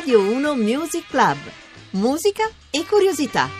Radio 1 Music Club. Musica e curiosità.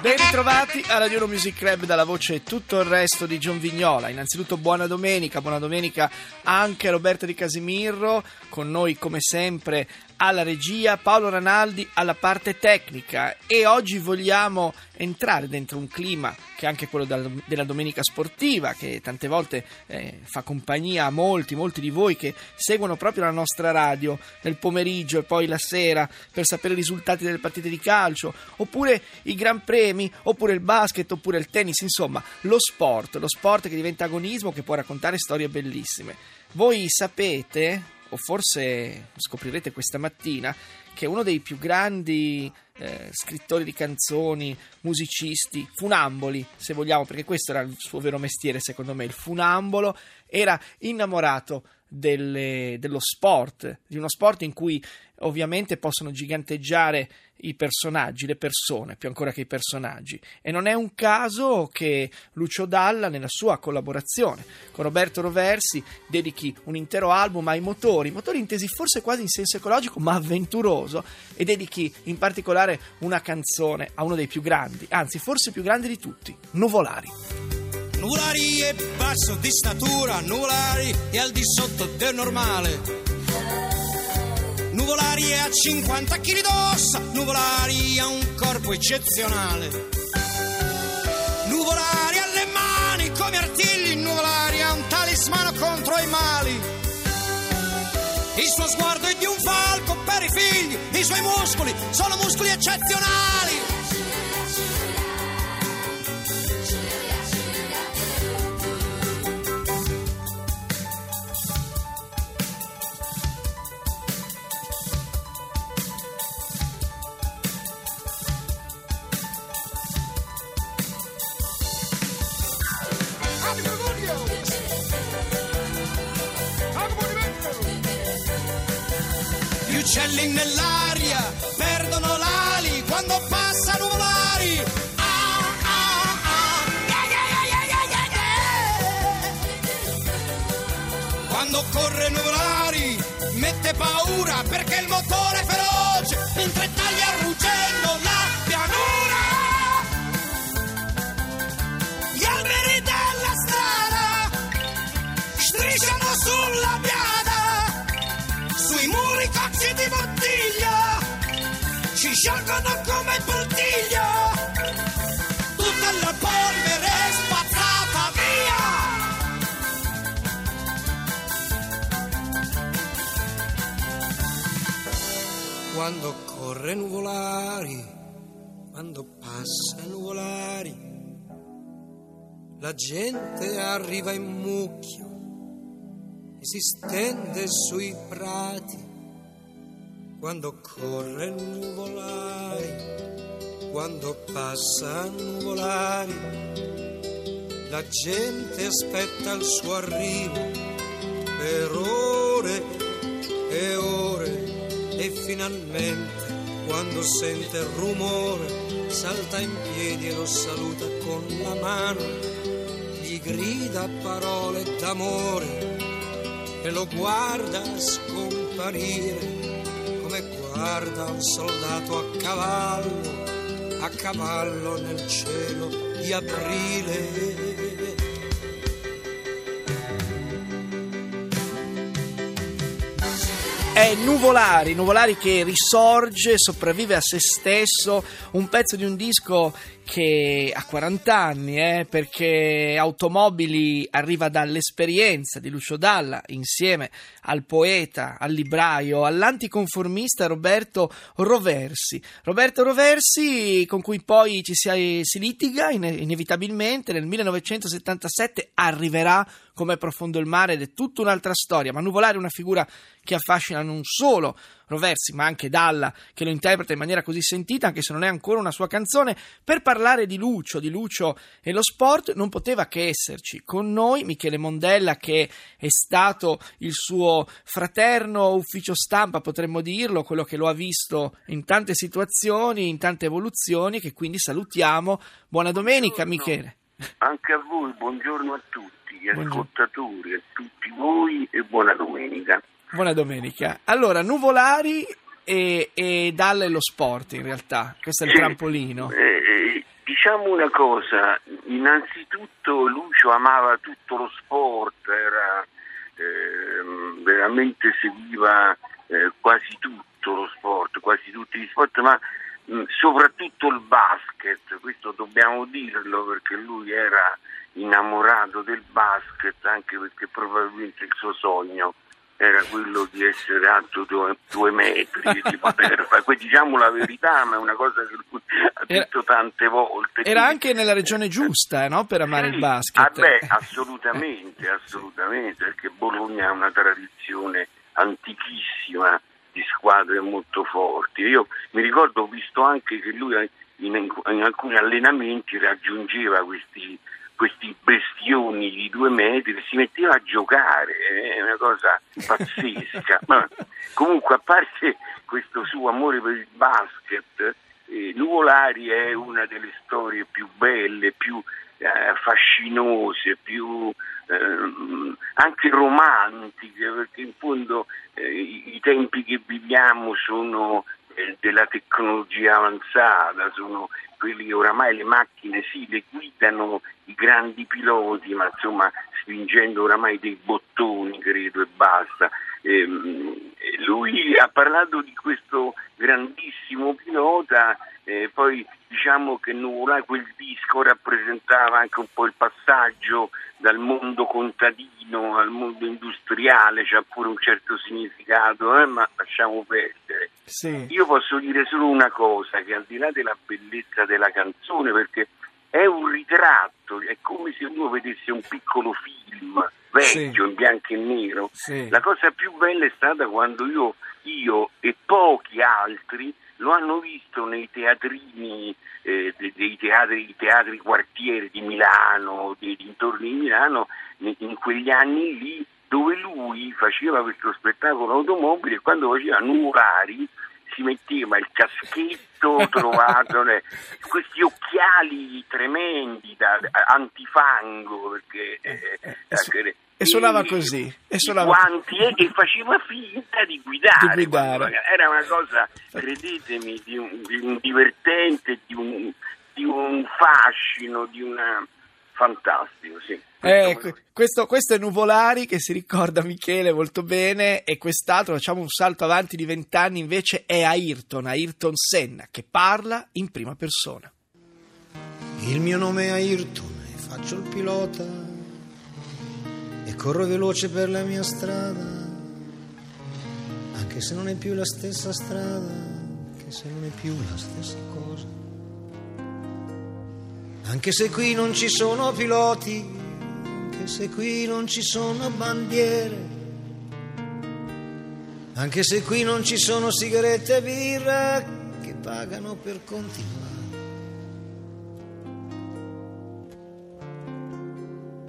Ben ritrovati a Radio 1 Music Club dalla voce e tutto il resto di John Vignola. Innanzitutto buona domenica, buona domenica anche a Roberto Di Casimirro, con noi come sempre alla regia, Paolo Ranaldi alla parte tecnica e oggi vogliamo entrare dentro un clima che è anche quello della domenica sportiva che tante volte eh, fa compagnia a molti, molti di voi che seguono proprio la nostra radio nel pomeriggio e poi la sera per sapere i risultati delle partite di calcio oppure i gran premi oppure il basket oppure il tennis, insomma lo sport, lo sport che diventa agonismo che può raccontare storie bellissime. Voi sapete o forse scoprirete questa mattina che uno dei più grandi eh, scrittori di canzoni, musicisti, funamboli, se vogliamo, perché questo era il suo vero mestiere, secondo me, il funambolo, era innamorato delle, dello sport, di uno sport in cui ovviamente possono giganteggiare i personaggi, le persone, più ancora che i personaggi. E non è un caso che Lucio Dalla, nella sua collaborazione con Roberto Roversi, dedichi un intero album ai motori, motori intesi forse quasi in senso ecologico, ma avventuroso, e dedichi in particolare una canzone a uno dei più grandi, anzi forse più grande di tutti, Nuvolari. Nuvolari è basso di statura, Nuvolari è al di sotto del normale. Nuvolari è a 50 kg d'ossa, Nuvolari ha un corpo eccezionale. Nuvolari ha le mani come artigli, Nuvolari ha un talismano contro i mali. Il suo sguardo è di un falco per i figli, i suoi muscoli sono muscoli eccezionali. Gli uccelli nell'aria perdono l'ali quando passano volari. Quando corre nuvolari mette paura perché il motore è feroce mentre taglia ruggendo la sciolgono come il. Tutta la polvere spazzata via. Quando corre nuvolari, quando passa nuvolari, la gente arriva in mucchio e si stende sui prati. Quando corre nuvolari, quando passa nuvolari, la gente aspetta il suo arrivo per ore e ore. E finalmente quando sente il rumore salta in piedi e lo saluta con la mano, gli grida parole d'amore e lo guarda scomparire guarda un soldato a cavallo, a cavallo nel cielo di aprile. È Nuvolari, Nuvolari che risorge, sopravvive a se stesso, un pezzo di un disco che ha 40 anni, eh, perché Automobili arriva dall'esperienza di Lucio Dalla insieme al poeta, al libraio, all'anticonformista Roberto Roversi. Roberto Roversi con cui poi ci si, si litiga inevitabilmente, nel 1977 arriverà come profondo il mare ed è tutta un'altra storia, ma Nuvolari è una figura che affascina non solo Roversi, ma anche Dalla, che lo interpreta in maniera così sentita, anche se non è ancora una sua canzone. Per parlare di Lucio, di Lucio e lo sport, non poteva che esserci con noi Michele Mondella, che è stato il suo fraterno ufficio stampa, potremmo dirlo, quello che lo ha visto in tante situazioni, in tante evoluzioni, che quindi salutiamo. Buona domenica, Michele. Anche a voi, buongiorno a tutti, gli ascoltatori, a tutti voi e buona domenica. Buona domenica. Allora, Nuvolari e, e Dalle lo sport in realtà, questo è il trampolino. Eh, eh, diciamo una cosa, innanzitutto Lucio amava tutto lo sport, era, ehm, veramente seguiva eh, quasi tutto lo sport, quasi tutti gli sport, ma mh, soprattutto il basket, questo dobbiamo dirlo perché lui era innamorato del basket anche perché probabilmente il suo sogno era quello di essere alto due, due metri, di poter fare, que- diciamo la verità, ma è una cosa che lui ha Era- detto tante volte. Era anche nella regione giusta, eh, no? Per amare sì, il basket. ah, beh, assolutamente, assolutamente, perché Bologna ha una tradizione antichissima di squadre molto forti. Io mi ricordo, ho visto anche che lui in, in alcuni allenamenti raggiungeva questi, questi bestioni di due metri si metteva a giocare, è una cosa pazzesca. Ma comunque, a parte questo suo amore per il basket, eh, Nuvolari è una delle storie più belle, più eh, fascinose, più ehm, anche romantiche, perché in fondo eh, i, i tempi che viviamo sono eh, della tecnologia avanzata, sono quelli oramai le macchine sì, le guidano i grandi piloti, ma insomma spingendo oramai dei bottoni, credo, e basta. Ehm, lui ha parlato di questo grandissimo pilota, eh, poi diciamo che Nuvolà quel disco rappresentava anche un po' il passaggio dal mondo contadino al mondo industriale, c'ha pure un certo significato, eh, ma lasciamo perdere. Sì. Io posso dire solo una cosa, che al di là della bellezza della canzone, perché è un ritratto, è come se uno vedesse un piccolo film vecchio Sì. in bianco e nero. Sì. La cosa più bella è stata quando io, io e pochi altri lo hanno visto nei teatrini, eh, de- dei teatri, i teatri quartiere di Milano, dei dintorni di Milano, in quegli anni lì dove lui faceva questo spettacolo automobile e quando faceva nuvolari si metteva il caschetto trovato, eh, questi occhiali tremendi da, antifango perché eh, E su- eh, e suonava i- così, e suonava- guanti e, e faceva finta di guidare, Di guidare. era una cosa credetemi di un, di un divertente di un, di un fascino di una fantastico sì Eh, que- questo, questo è Nuvolari che si ricorda Michele molto bene e quest'altro, facciamo un salto avanti di vent'anni, invece è Ayrton, Ayrton Senna, che parla in prima persona. Il mio nome è Ayrton e faccio il pilota e corro veloce per la mia strada, anche se non è più la stessa strada, anche se non è più la stessa cosa. Anche se qui non ci sono piloti, anche se qui non ci sono bandiere, anche se qui non ci sono sigarette e birra che pagano per continuare.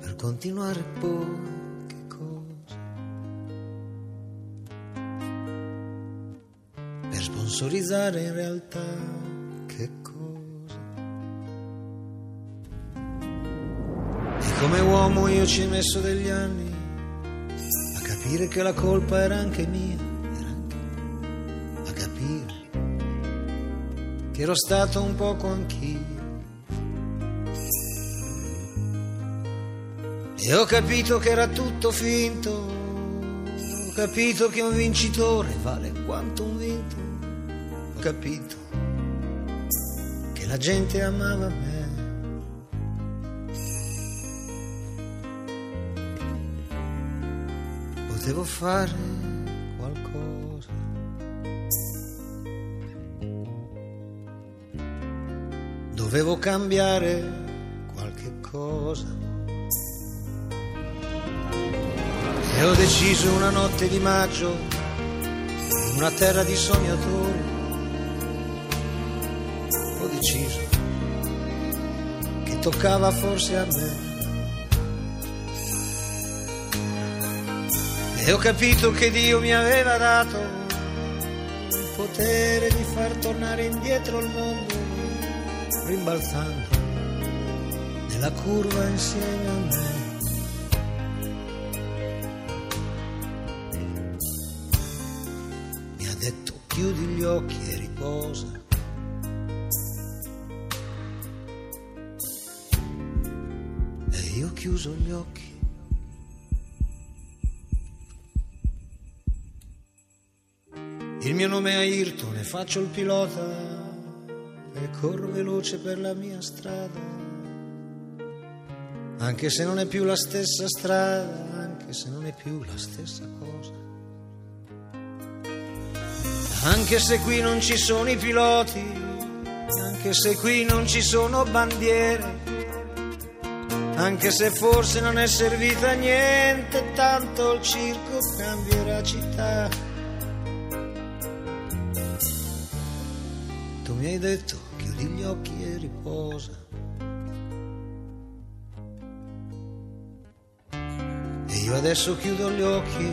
per continuare poi sponsorizzare in realtà come uomo io ci ho messo degli anni a capire che la colpa era anche mia, era anche a capire che ero stato un poco anch'io. E ho capito che era tutto finto, ho capito che un vincitore vale quanto un vinto, ho capito che la gente amava me. Potevo fare qualcosa. Dovevo cambiare qualche cosa. E ho deciso una notte di maggio, in una terra di sognatori, ho deciso che toccava forse a me. E ho capito che Dio mi aveva dato il potere di far tornare indietro il mondo, rimbalzando nella curva insieme a me. chiudi gli occhi e riposa. E io chiuso gli occhi. Il mio nome è Ayrton e faccio il pilota e corro veloce per la mia strada. Anche se non è più la stessa strada, anche se non è più la stessa cosa. Anche se qui non ci sono i piloti, anche se qui non ci sono bandiere, anche se forse non è servita a niente, tanto il circo cambierà città. Mi hai detto chiudi gli occhi e riposa. E io adesso chiudo gli occhi.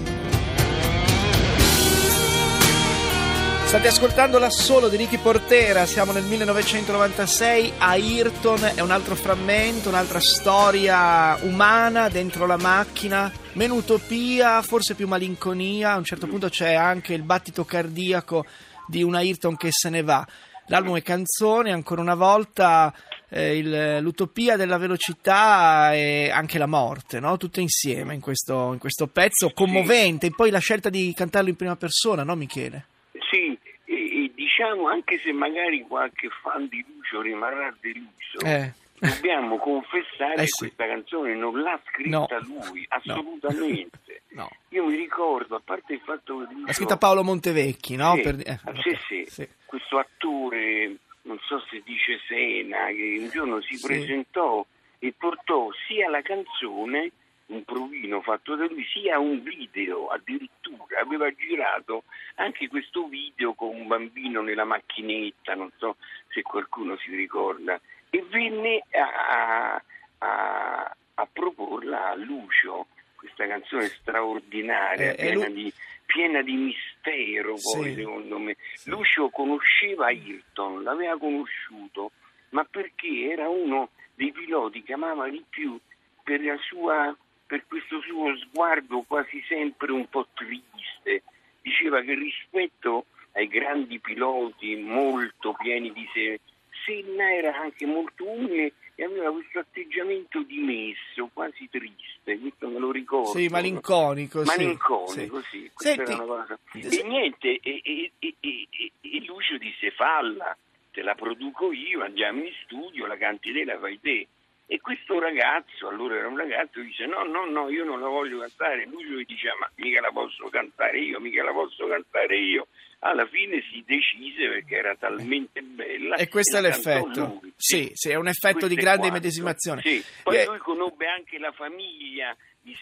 State ascoltando l'Assolo di Ricky Portera, siamo nel 1996, Ayrton è un altro frammento, un'altra storia umana dentro la macchina, meno utopia, forse più malinconia, a un certo punto c'è anche il battito cardiaco di un Ayrton che se ne va. L'album è canzone, ancora una volta eh, il, l'utopia della velocità e anche la morte, no? tutte insieme in questo, in questo pezzo commovente, e poi la scelta di cantarlo in prima persona, no Michele? Sì, e, e diciamo anche se magari qualche fan di Lucio rimarrà deluso, Eh. Dobbiamo confessare Eh che sì. questa canzone non l'ha scritta No. lui, assolutamente. No. Io mi ricordo, a parte il fatto che Lucio... L'ha scritta Paolo Montevecchi, no? Sì, Per- eh, ah, sì, sì. sì. questo attore, non so se dice Sena, che un giorno si presentò e portò sia la canzone, un provino fatto da lui, sia un video addirittura. Aveva girato anche questo video con un bambino nella macchinetta, non so se qualcuno si ricorda, e venne a, a- a proporla a Lucio, questa canzone straordinaria, Eh, piena, Lu- di, piena di mistero poi Sì. secondo me. Sì. Lucio conosceva Ayrton, l'aveva conosciuto, ma perché era uno dei piloti che amava di più per, la sua, per questo suo sguardo quasi sempre un po' triste. Diceva che rispetto ai grandi piloti molto pieni di sé, Senna era anche molto umile e aveva questo atteggiamento dimesso, quasi triste, questo me lo ricordo. Sì, malinconico. Malinconico, sì. sì. Senti, era una cosa. sì. E niente, e- e- e- e Lucio disse falla, te la produco io, andiamo in studio, la canti te, la fai te. E questo ragazzo, allora era un ragazzo, dice no, no, no, io non la voglio cantare. Lucio gli dice ma mica la posso cantare io, mica la posso cantare io. Alla fine si decise perché era talmente bella. E questo è l'effetto. lui, Sì, sì, è un effetto Questo di grande quanto. medesimazione. Sì. Poi Eh, lui conobbe anche la famiglia di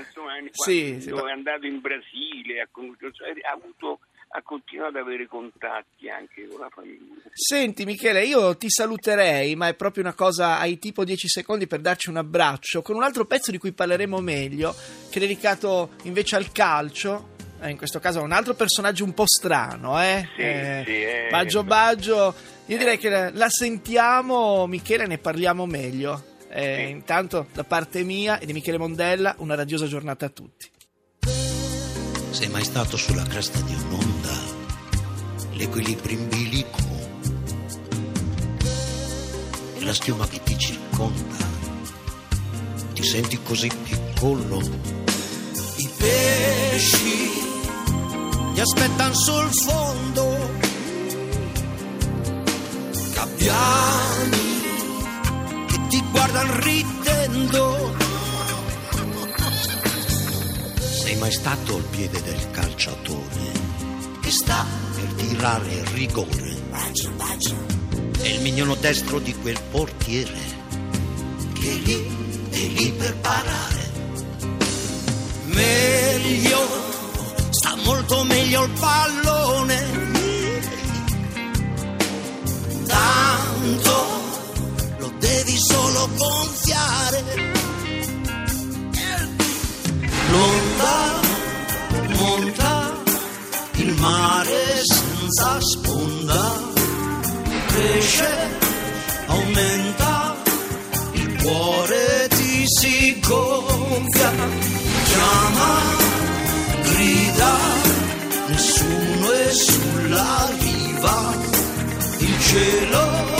insomma, Sì, sì. è andato in Brasile, ha, conosciuto- ha avuto ha continuato ad avere contatti anche con la famiglia. Senti Michele, io ti saluterei, ma è proprio una cosa, hai tipo 10 secondi per darci un abbraccio, con un altro pezzo di cui parleremo meglio, che è dedicato invece al calcio, eh, in questo caso a un altro personaggio un po' strano, eh? Sì, Eh, sì, eh. Baggio Baggio, io direi che la, la sentiamo Michele, ne parliamo meglio. Eh, Sì. Intanto da parte mia e di Michele Mondella, una radiosa giornata a tutti. Sei mai stato sulla cresta di un'onda? L'equilibrio in bilico e la schiuma che ti circonda. Ti senti così piccolo. I pesci ti aspettano sul fondo. Gabbiani che ti guardano ridendo. Sei mai stato al piede del calciatore che sta per tirare il rigore? È il mignolo destro di quel portiere che è lì, è lì per parare. Meglio, sta molto meglio il pallone. Tanto lo devi solo gonfiare. L'onda monta il mare senza sponda, cresce, aumenta, il cuore ti si gonfia, chiama, grida, nessuno è sulla riva, il cielo